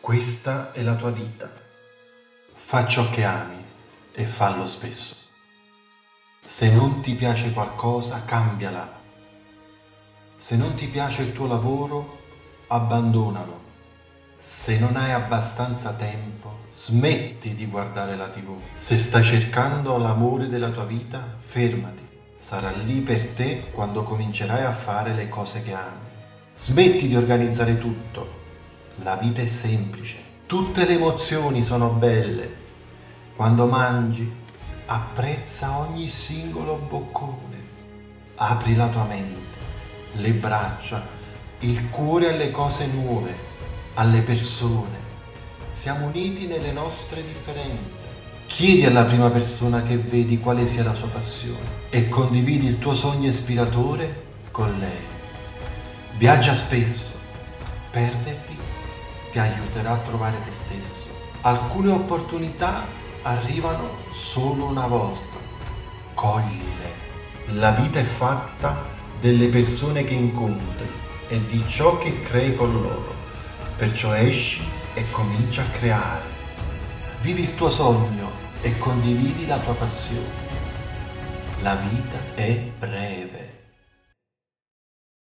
Questa è la tua vita. Fa ciò che ami e fallo spesso. Se non ti piace qualcosa, cambiala. Se non ti piace il tuo lavoro, abbandonalo. Se non hai abbastanza tempo, smetti di guardare la tv. Se stai cercando l'amore della tua vita, fermati. Sarà lì per te quando comincerai a fare le cose che ami. Smetti di organizzare tutto. La vita è semplice. Tutte le emozioni sono belle. Quando mangi, apprezza ogni singolo boccone. Apri la tua mente, le braccia, il cuore alle cose nuove, alle persone. Siamo uniti nelle nostre differenze. Chiedi alla prima persona che vedi quale sia la sua passione e condividi il tuo sogno ispiratore con lei. Viaggia spesso. Perderti ti aiuterà a trovare te stesso. Alcune opportunità arrivano solo una volta. Coglile. La vita è fatta delle persone che incontri e di ciò che crei con loro. Perciò esci e comincia a creare. Vivi il tuo sogno e condividi la tua passione. La vita è breve.